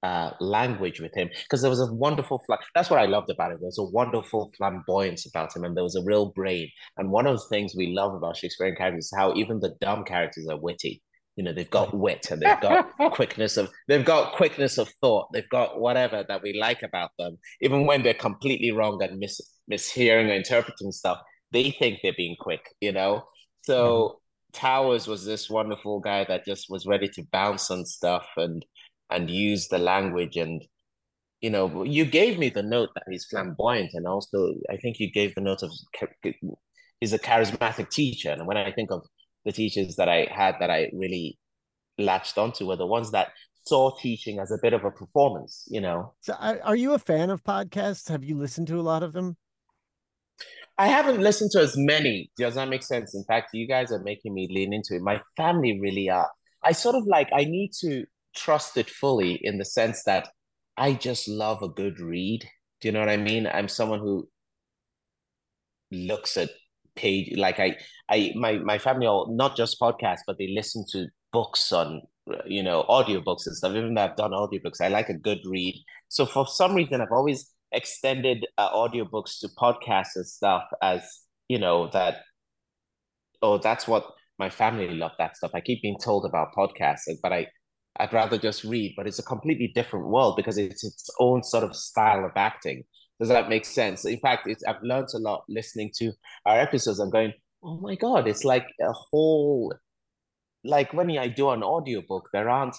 uh, language with him because there was a wonderful fla- that's what I loved about it. There was a wonderful flamboyance about him, and there was a real brain. And one of the things we love about Shakespearean characters is how even the dumb characters are witty. You know, they've got wit and they've got quickness of they've got quickness of thought. They've got whatever that we like about them, even when they're completely wrong and mis mishearing or interpreting stuff. They think they're being quick. You know, so. Towers was this wonderful guy that just was ready to bounce on stuff and and use the language and you know you gave me the note that he's flamboyant and also i think you gave the note of he's a charismatic teacher and when i think of the teachers that i had that i really latched onto were the ones that saw teaching as a bit of a performance you know So, are you a fan of podcasts? Have you listened to a lot of them? I haven't listened to as many. Does that make sense? In fact, you guys are making me lean into it. My family really are. I sort of like, I need to trust it fully in the sense that I just love a good read. Do you know what I mean? I'm someone who looks at page like I I my my family all not just podcasts, but they listen to books on you know audiobooks and stuff. Even though I've done audiobooks, I like a good read. So for some reason, I've always extended uh, audiobooks to podcasts and stuff as you know that. Oh, that's what my family love that stuff. I keep being told about podcasts, but I I'd rather just read. But it's a completely different world because it's its own sort of style of acting. Does that make sense? In fact, it's I've learned a lot listening to our episodes. I'm going, oh my god, it's like a whole like when I do an audiobook, there aren't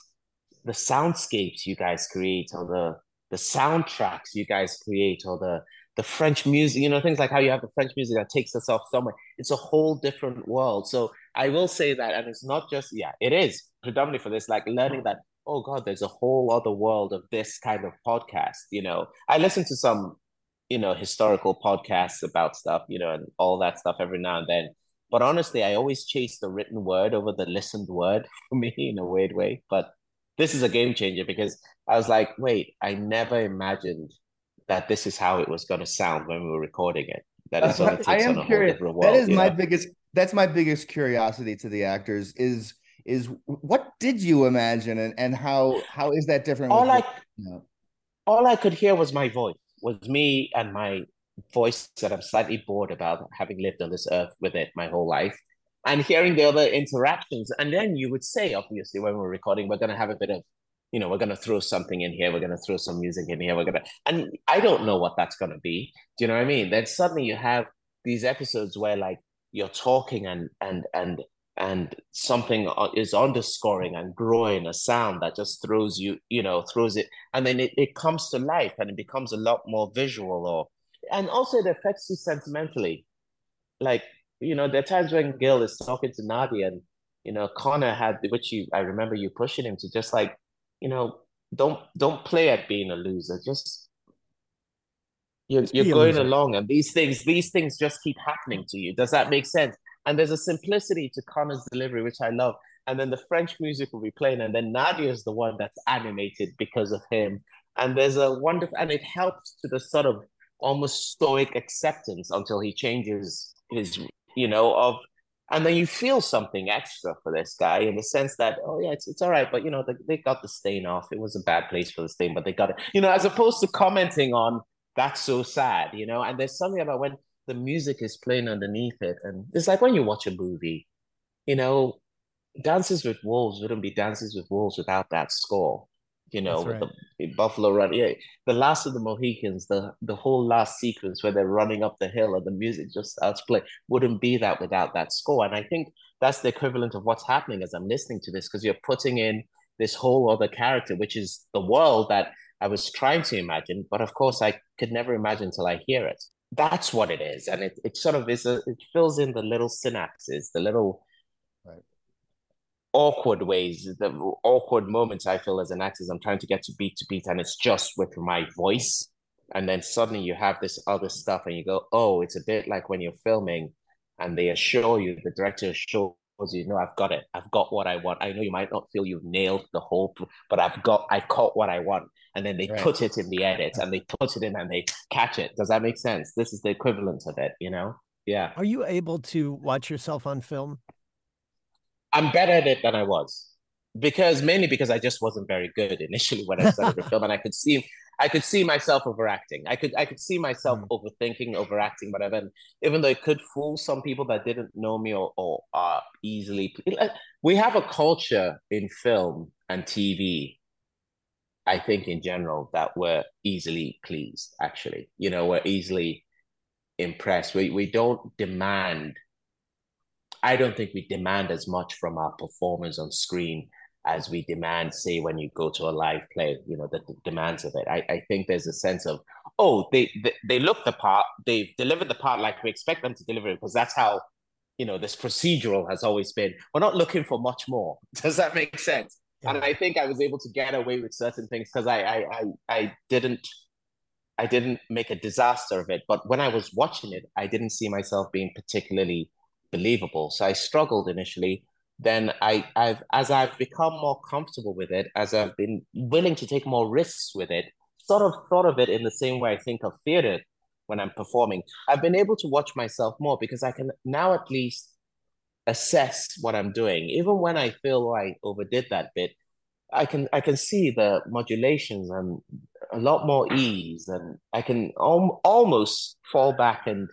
the soundscapes you guys create or the the soundtracks you guys create or the the French music, you know, things like how you have the French music that takes us off somewhere. It's a whole different world. So I will say that, and it's not just, yeah, it is predominantly for this, like learning that, oh God, there's a whole other world of this kind of podcast. You know, I listen to some, you know, historical podcasts about stuff, you know, and all that stuff every now and then. But honestly, I always chase the written word over the listened word for me in a weird way. But this is a game changer because I was like, wait, I never imagined that this is how it was going to sound when we were recording it. That is I am curious. World, that is my know? biggest. That's my biggest curiosity to the actors is is what did you imagine and, and how how is that different? All I you know? all I could hear was my voice, was me and my voice that I'm slightly bored about having lived on this earth with it my whole life. And hearing the other interactions, and then you would say, obviously, when we're recording, we're going to have a bit of you know, we're going to throw something in here. We're going to throw some music in here. We're going to, and I don't know what that's going to be. Do you know what I mean? Then suddenly you have these episodes where like you're talking and, and, and, and something uh, is underscoring and growing a sound that just throws you, you know, throws it. And then it, it comes to life and it becomes a lot more visual or, and also it affects you sentimentally. Like, you know, there are times when Gil is talking to Nadia and, you know, Connor had, which you, I remember you pushing him to just like, you know, don't don't play at being a loser. Just you're you're going along, and these things these things just keep happening to you. Does that make sense? And there's a simplicity to Connor's delivery, which I love. And then the French music will be playing, and then Nadia is the one that's animated because of him. And there's a wonderful, and it helps to the sort of almost stoic acceptance until he changes his, you know, of and then you feel something extra for this guy in the sense that oh yeah it's, it's all right but you know they, they got the stain off it was a bad place for the stain but they got it you know as opposed to commenting on that's so sad you know and there's something about when the music is playing underneath it and it's like when you watch a movie you know dances with wolves wouldn't be dances with wolves without that score you know, right. with the Buffalo Run. Yeah, the last of the Mohicans, the the whole last sequence where they're running up the hill and the music just starts playing wouldn't be that without that score. And I think that's the equivalent of what's happening as I'm listening to this because you're putting in this whole other character, which is the world that I was trying to imagine, but of course I could never imagine until I hear it. That's what it is, and it, it sort of is a, it fills in the little synapses, the little awkward ways, the awkward moments I feel as an actor, I'm trying to get to beat to beat, and it's just with my voice. And then suddenly you have this other stuff, and you go, "Oh, it's a bit like when you're filming, and they assure you, the director assures you, no, I've got it, I've got what I want. I know you might not feel you've nailed the whole, but I've got, I caught what I want." And then they right. put it in the edit, and they put it in, and they catch it. Does that make sense? This is the equivalent of it, you know? Yeah. Are you able to watch yourself on film? I'm better at it than I was because mainly because I just wasn't very good initially when I started the film, and I could see I could see myself overacting. I could I could see myself mm. overthinking, overacting, whatever. And even though it could fool some people that didn't know me or, or are easily, we have a culture in film and TV. I think in general that we're easily pleased. Actually, you know, we're easily impressed. We we don't demand I don't think we demand as much from our performers on screen as we demand, say, when you go to a live play, you know, the, the demands of it. I, I think there's a sense of, oh, they, they they look the part, they've delivered the part like we expect them to deliver it, because that's how, you know, this procedural has always been. We're not looking for much more. Does that make sense? Yeah. And I think I was able to get away with certain things because I, I I I didn't I didn't make a disaster of it. But when I was watching it, I didn't see myself being particularly believable. So I struggled initially. Then I, I've as I've become more comfortable with it, as I've been willing to take more risks with it, sort of thought of it in the same way I think of theater when I'm performing, I've been able to watch myself more because I can now at least assess what I'm doing. Even when I feel I overdid that bit, I can I can see the modulations and a lot more ease, and I can al- almost fall back and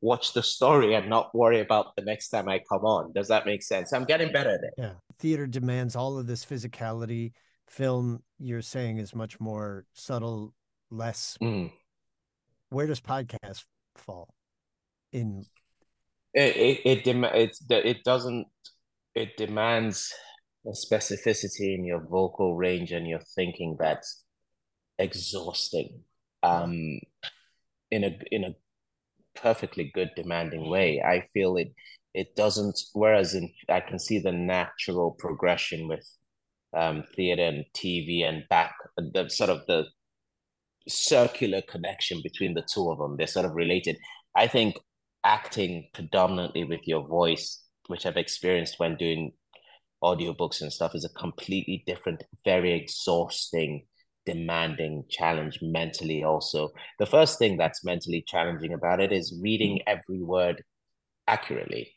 watch the story and not worry about the next time I come on. Does that make sense? I'm getting better at it. Yeah. Theater demands all of this physicality. Film, you're saying, is much more subtle, less. Mm. Where does podcast fall in? It it it, it's, it doesn't it demands a specificity in your vocal range and your thinking that's exhausting. Um, in a in a perfectly good demanding way. I feel it it doesn't. Whereas in I can see the natural progression with um, theater and TV and back the sort of the circular connection between the two of them. They're sort of related. I think acting predominantly with your voice, which I've experienced when doing audiobooks and stuff, is a completely different, very exhausting demanding challenge mentally also. The first thing that's mentally challenging about it is reading mm-hmm. every word accurately.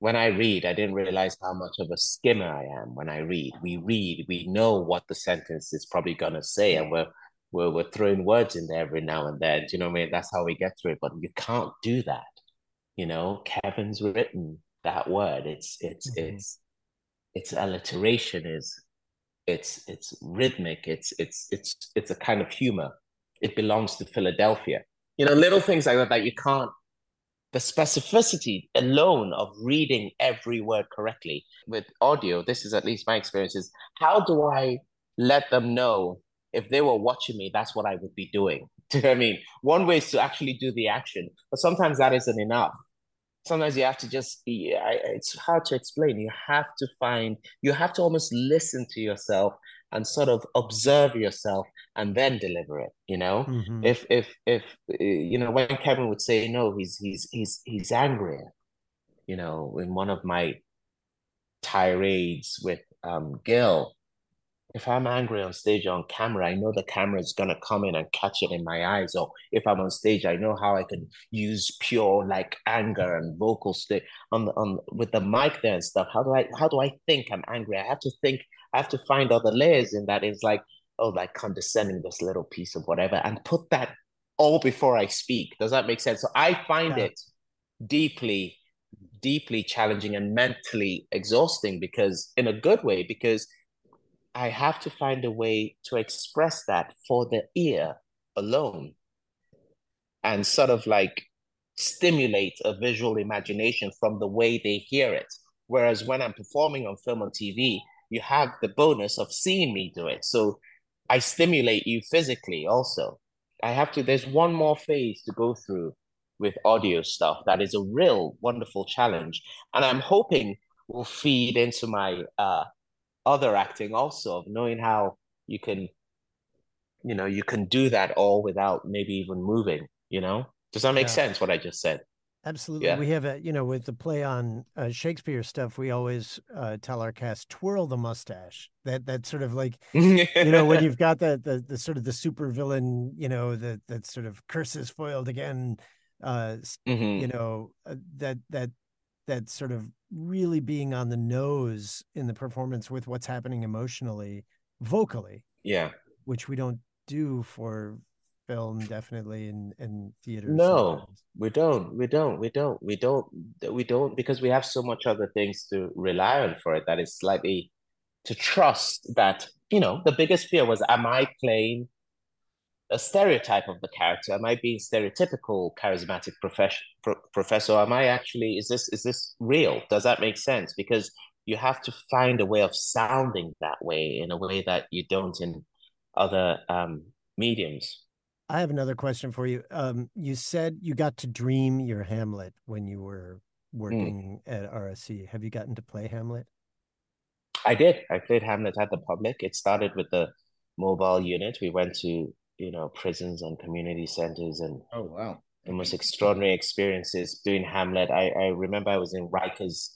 When i read i didn't realize how much of a skimmer i am when i read. We read we know what the sentence is probably going to say and we're, we're we're throwing words in there every now and then do you know what i mean? That's how we get through it but you can't do that you know? Kevin's written that word. It's it's mm-hmm. it's its alliteration is it's it's rhythmic. It's it's it's it's a kind of humor. It belongs to philadelphia. You know little things like that that you can't the specificity alone of reading every word correctly with audio this is at least my experience is how do i let them know if they were watching me that's what i would be doing. Do you know i mean? One way is to actually do the action but sometimes that isn't enough. Sometimes you have to just be it's hard to explain. You have to find you have to almost listen to yourself and sort of observe yourself and then deliver it you know? Mm-hmm. if if if you know when kevin would say no he's he's he's he's angry you know in one of my tirades with um gil if I'm angry on stage on camera, I know the camera is gonna come in and catch it in my eyes. Or if I'm on stage, I know how I can use pure like anger and vocal state on the, on with the mic there and stuff. How do I how do I think I'm angry? I have to think. I have to find other layers in that. It's like oh, like condescending this little piece of whatever, and put that all before I speak. Does that make sense? So I find yeah. it deeply deeply challenging and mentally exhausting because in a good way because I have to find a way to express that for the ear alone and sort of like stimulate a visual imagination from the way they hear it. Whereas when I'm performing on film or TV, you have the bonus of seeing me do it. So I stimulate you physically also. I have to, there's one more phase to go through with audio stuff that is a real wonderful challenge. And I'm hoping will feed into my uh, other acting also of knowing how you can you know you can do that all without maybe even moving you know does that make yeah. sense what i just said absolutely yeah. we have a you know with the play on uh, shakespeare stuff we always uh, tell our cast twirl the mustache that that sort of like you know when you've got that the, the sort of the super villain you know that that sort of curses foiled again uh mm-hmm. you know uh, that that that sort of really being on the nose in the performance with what's happening emotionally, vocally. Yeah. Which we don't do for film definitely in in theater no we don't we don't we don't we don't we don't because we have so much other things to rely on for it that it's slightly to trust that you know the biggest fear was am i playing a stereotype of the character? Am I being stereotypical charismatic profession, pro- professor? Am I actually is this is this real? Does that make sense? Because you have to find a way of sounding that way in a way that you don't in other um, mediums. I have another question for you. Um, you said you got to dream your Hamlet when you were hmm. working mm. at RSC. Have you gotten to play Hamlet? I did. I played Hamlet at the public. It started with the mobile unit. We went to you know prisons and community centers and oh wow the most extraordinary experiences doing Hamlet. I, I remember I was in Rikers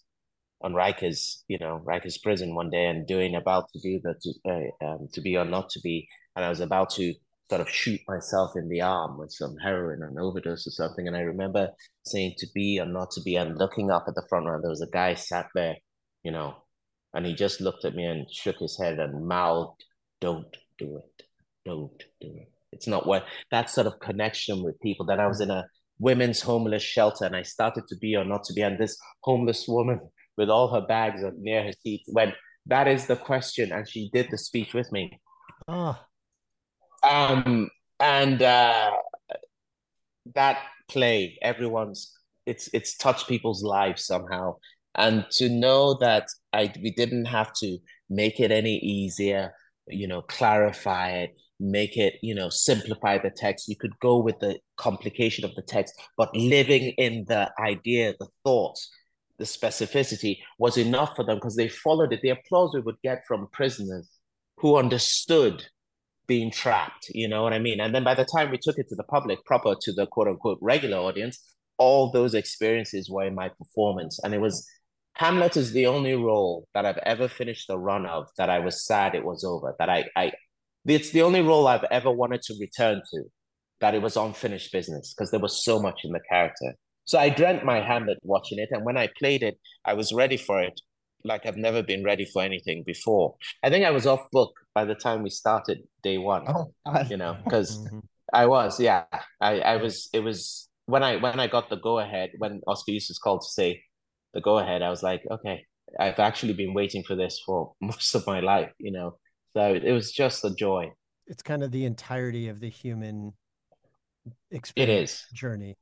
on Rikers, you know, Rikers prison one day and doing about to do the to, uh, um, to be or not to be, and I was about to sort of shoot myself in the arm with some heroin and overdose or something. And I remember saying to be or not to be, and looking up at the front row, there was a guy sat there, you know, and he just looked at me and shook his head and mouthed, Don't do it. Don't do it. It's not what that sort of connection with people that I was in a women's homeless shelter and I started to be or not to be. And this homeless woman with all her bags near her seat went, That is the question. And she did the speech with me. Oh. Um, and uh, that play, everyone's it's it's touched people's lives somehow. And to know that I we didn't have to make it any easier, you know, clarify it, make it, you know, simplify the text. You could go with the complication of the text, but living in the idea, the thoughts, the specificity was enough for them because they followed it. The applause we would get from prisoners who understood being trapped, you know what I mean? And then by the time we took it to the public, proper to the quote unquote regular audience, all those experiences were in my performance. And it was Hamlet is the only role that I've ever finished the run of that I was sad it was over. That I, I it's the only role I've ever wanted to return to, that it was unfinished business because there was so much in the character. So I dreamt my hand at watching it, and when I played it, I was ready for it, like I've never been ready for anything before. I think I was off book by the time we started day one. Oh, you know, because mm-hmm. I was, yeah, I, I was. It was when I when I got the go ahead when Oskar Eustis called to say the go ahead. I was like, okay, I've actually been waiting for this for most of my life, you know. So it was just a joy. It's kind of the entirety of the human experience it is. journey.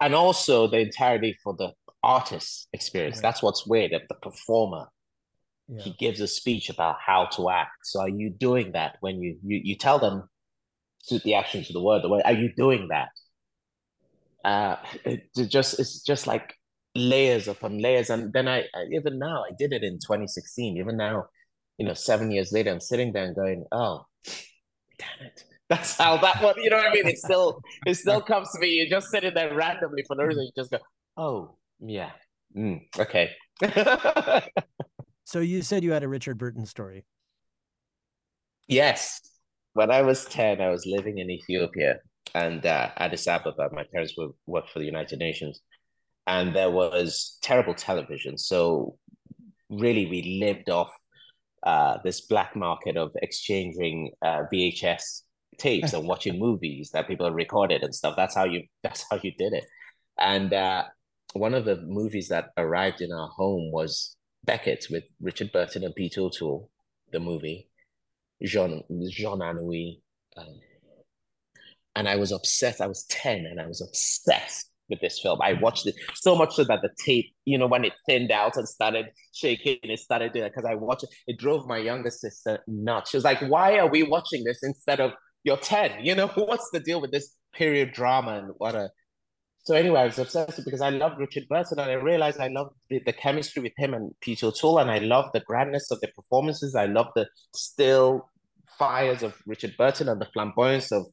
And also the entirety for the artist experience. Right. That's what's weird. That the performer, yeah. he gives a speech about how to act. So are you doing that when you you, you tell them suit the action to the word? The way are you doing that? Uh, it, it just it's just like layers upon layers. And then I, I even now I did it in 2016. Even now, you know, seven years later, I'm sitting there and going, oh, damn it. That's how that one, you know what I mean? It still, it still comes to me. You're just sitting there randomly for no reason. You just go, oh, yeah, mm, okay. so you said you had a Richard Burton story. Yes. When I was 10, I was living in Ethiopia and uh, Addis Ababa. My parents were, worked for the United Nations. And there was terrible television. So really, we lived off uh, this black market of exchanging uh, VHS tapes and watching movies that people recorded and stuff. That's how you that's how you did it. And uh, one of the movies that arrived in our home was Becket with Richard Burton and Peter O'Toole, the movie Jean Jean Anouilh. Um, and I was obsessed. I was 10 and I was obsessed with this film. I watched it so much so that the tape, you know, when it thinned out and started shaking, it started doing because I watched it. It drove my younger sister nuts. She was like, "Why are we watching this instead of you're ten? You know, what's the deal with this period drama and what a." So anyway, I was obsessed because I loved Richard Burton and I realized I loved the, the chemistry with him and Peter O'Toole and I loved the grandness of the performances. I loved the still fires of Richard Burton and the flamboyance of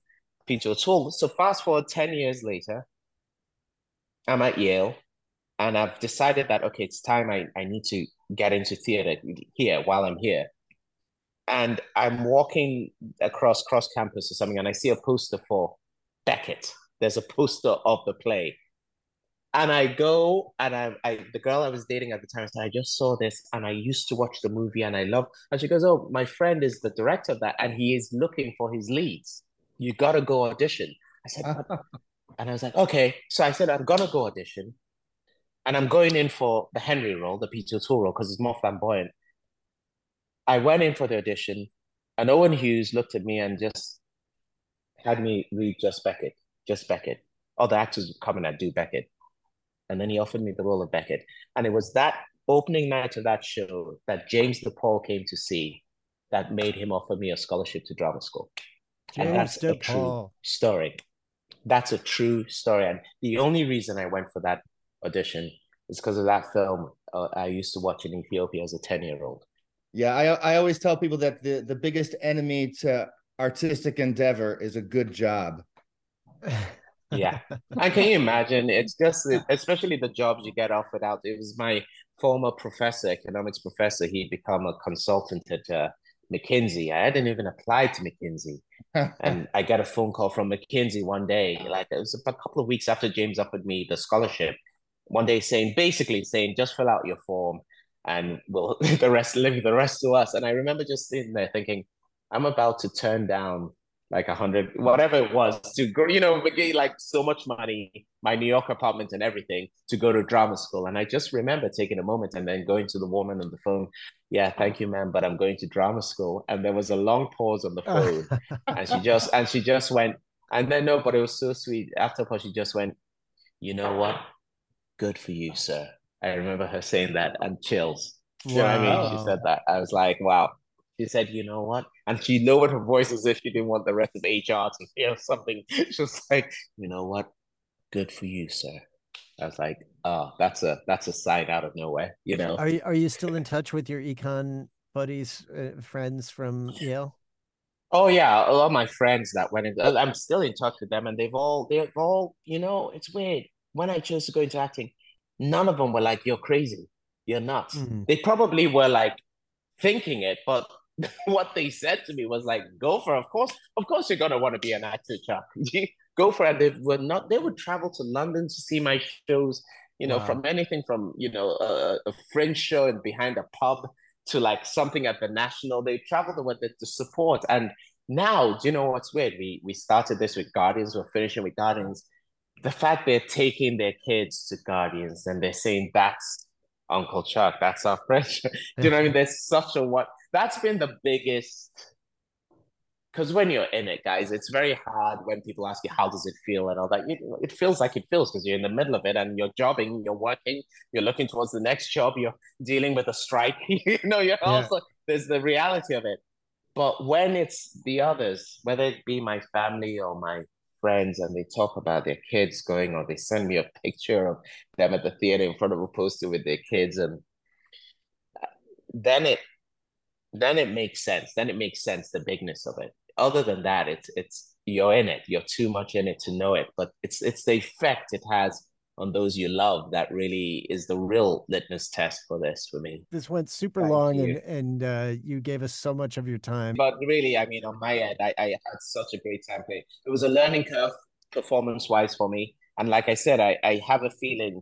Peter O'Toole. So fast forward 10 years later, I'm at Yale and I've decided that okay, it's time I, I need to get into theater here while I'm here. And I'm walking across cross campus or something, and I see a poster for Becket. There's a poster of the play. And I go and I, I the girl I was dating at the time said, I just saw this and I used to watch the movie and I love and she goes, Oh, my friend is the director of that and he is looking for his leads. You gotta go audition. I said, And I was like, okay. So I said, I'm gonna go audition. And I'm going in for the Henry role, the Peter O'Toole role, because it's more flamboyant. I went in for the audition, and Owen Hughes looked at me and just had me read just Becket, just Becket. All the actors would come and do Becket. And then he offered me the role of Becket. And it was that opening night of that show that James DePaul came to see that made him offer me a scholarship to drama school. James and that's DePaul. a true story that's a true story. And the only reason I went for that audition is because of that film uh, I used to watch in Ethiopia as a 10 year old. Yeah, I, I always tell people that the, the biggest enemy to artistic endeavor is a good job. yeah. And can you imagine? It's just, especially the jobs you get offered out. It was my former professor, economics professor. He'd become a consultant at uh, McKinsey. I hadn't even applied to McKinsey. and I got a phone call from McKinsey one day, like it was a couple of weeks after James offered me the scholarship. One day saying, basically saying, just fill out your form and we'll the rest leave the rest to us. And I remember just sitting there thinking, I'm about to turn down like a hundred, whatever it was, to go, you know, like so much money, my New York apartment and everything to go to drama school. And I just remember taking a moment and then going to the woman on the phone. Yeah, thank you, ma'am, but I'm going to drama school. And there was a long pause on the oh. phone, and she just and she just went, and then no, but it was so sweet. After a she just went, you know what? Good for you, sir. I remember her saying that and chills. Wow. You know what I mean? She said that. I was like, wow, she said, you know what? And she lowered her voice as if she didn't want the rest of HR to hear something. She was like, you know what? Good for you, sir. I was like, oh, that's a that's a sign out of nowhere, you know. Are you are you still in touch with your econ buddies, uh, friends from Yale? Oh yeah, a lot of my friends that went in. I'm still in touch with them, and they've all they've all you know. It's weird when I chose to go into acting. None of them were like, "You're crazy, you're nuts." Mm-hmm. They probably were like thinking it, but what they said to me was like, "Go for of course, of course you're gonna want to be an actor, Chuck. Go for it." They were not. They would travel to London to see my shows. You know, wow. from anything from you know a, a fringe show and behind a pub to like something at the national. They traveled with it to support. And now, do you know what's weird? We we started this with Guardians. We're finishing with Guardians. The fact they're taking their kids to Guardians and they're saying that's Uncle Chuck, that's our friend. do you know what I mean? There's such a what that's been the biggest because when you're in it, guys, it's very hard when people ask you how does it feel and all that. You, it feels like it feels because you're in the middle of it and you're jobbing, you're working, you're looking towards the next job, you're dealing with a strike. you know, you're yeah. also there's the reality of it. But when it's the others, whether it be my family or my friends, and they talk about their kids going, or they send me a picture of them at the theater in front of a poster with their kids, and uh, then it then it makes sense. Then it makes sense the bigness of it. Other than that, it's it's you're in it. You're too much in it to know it. But it's it's the effect it has on those you love that really is the real litmus test for this for me. This went super Thank long you. and and uh, you gave us so much of your time. But really, I mean, on my end, I, I had such a great time playing. It was a learning curve performance wise for me. And like I said, I, I have a feeling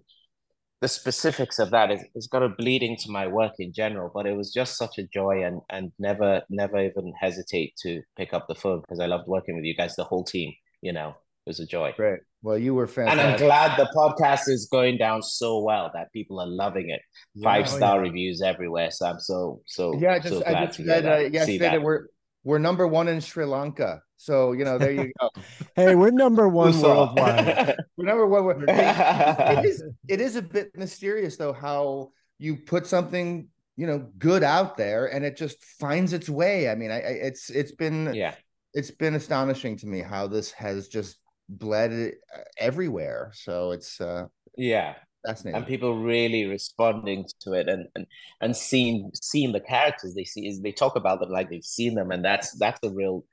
the specifics of that is, is got to bleed into my work in general but it was just such a joy and and never never even hesitate to pick up the phone because i loved working with you guys the whole team you know it was a joy great well you were fantastic and i'm glad the podcast is going down so well that people are loving it five star oh, yeah. reviews everywhere so i'm so so yeah i just so i just read uh, yesterday that. that we're we're number one in Sri Lanka. So you know, there you go. hey, we're number one worldwide. we're number one. it, is, it is a bit mysterious though how you put something you know good out there and it just finds its way. I mean, I, I it's it's been yeah, it's been astonishing to me how this has just bled uh, everywhere. So it's uh yeah Fascinating. and people really responding to it and and and seeing seeing the characters they see is they talk about them like they've seen them and that's that's a real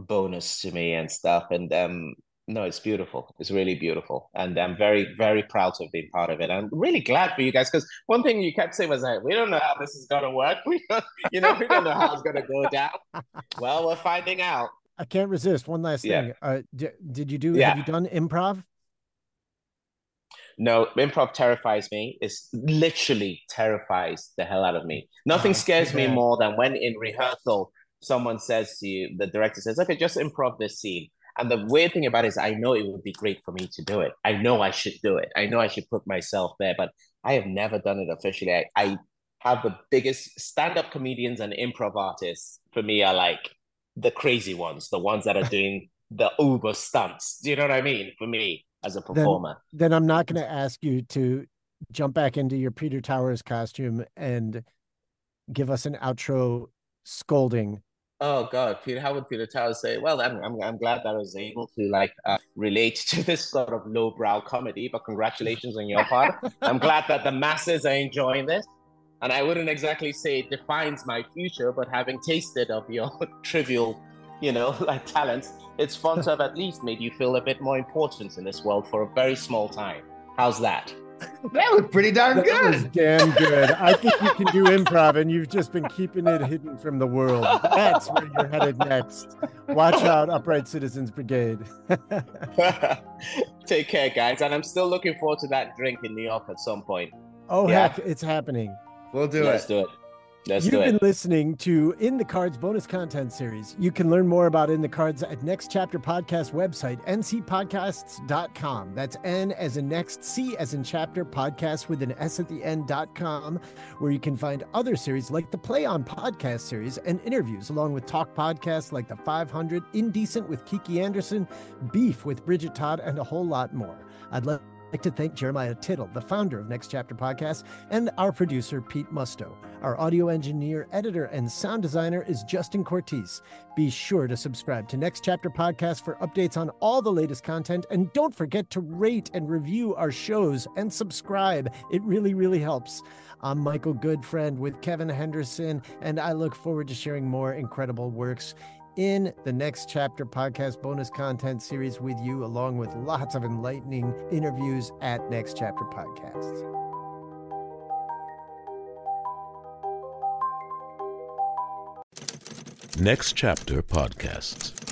bonus to me and stuff. And um no it's beautiful. It's really beautiful. And i'm very very proud to have been part of it. I'm really glad for you guys because one thing you kept saying was like we don't know how this is going to work. We don't, you know we don't know how it's going to go down. Well we're finding out. I can't resist. One last thing. Yeah. uh, d- did you do yeah. have you done improv? No, improv terrifies me. It's literally terrifies the hell out of me. Nothing oh, scares me more than when in rehearsal someone says to you, the director says, "Okay, just improv this scene." And the weird thing about it is, I know it would be great for me to do it. I know I should do it. I know I should put myself there, but I have never done it officially. I, I have the biggest stand-up comedians and improv artists for me are like the crazy ones, the ones that are doing the uber stunts. Do you know what I mean? For me, as a performer. Then, then I'm not going to ask you to jump back into your Peter Towers costume and give us an outro scolding. Oh God, Peter! How would Peter Towers say? Well, I'm I'm, I'm glad that I was able to like uh, relate to this sort of lowbrow comedy. But congratulations on your part. I'm glad that the masses are enjoying this. And I wouldn't exactly say it defines my future, but having tasted of your trivial, you know, like talents, it's fun to have at least made you feel a bit more important in this world for a very small time. How's that? That was pretty darn That was good. damn good. I think you can do improv, and you've just been keeping it hidden from the world. That's where you're headed next. Watch out, Upright Citizens Brigade. Take care, guys. And I'm still looking forward to that drink in New York at some point. oh, Yeah. heck, it's happening. We'll do it. Let's do it. Let's You've been listening to In the Cards bonus content series. You can learn more about In the Cards at Next Chapter Podcast website, ncpodcasts.com. That's N as in next, C as in chapter, podcast with an S at the end.com, where you can find other series like the Play On podcast series and interviews, along with talk podcasts like the 500, Indecent with Kiki Anderson, Beef with Bridget Todd, and a whole lot more. I'd love like to thank Jeremiah Tittle, the founder of Next Chapter Podcast, and our producer, Pete Musto. Our audio engineer, editor, and sound designer is Justin Cortese. Be sure to subscribe to Next Chapter Podcast for updates on all the latest content. And don't forget to rate and review our shows and subscribe. It really, really helps. I'm Michael Goodfriend with Kevin Henderson, and I look forward to sharing more incredible works in the Next Chapter podcast bonus content series with you, along with lots of enlightening interviews at Next Chapter Podcasts. Next Chapter Podcasts.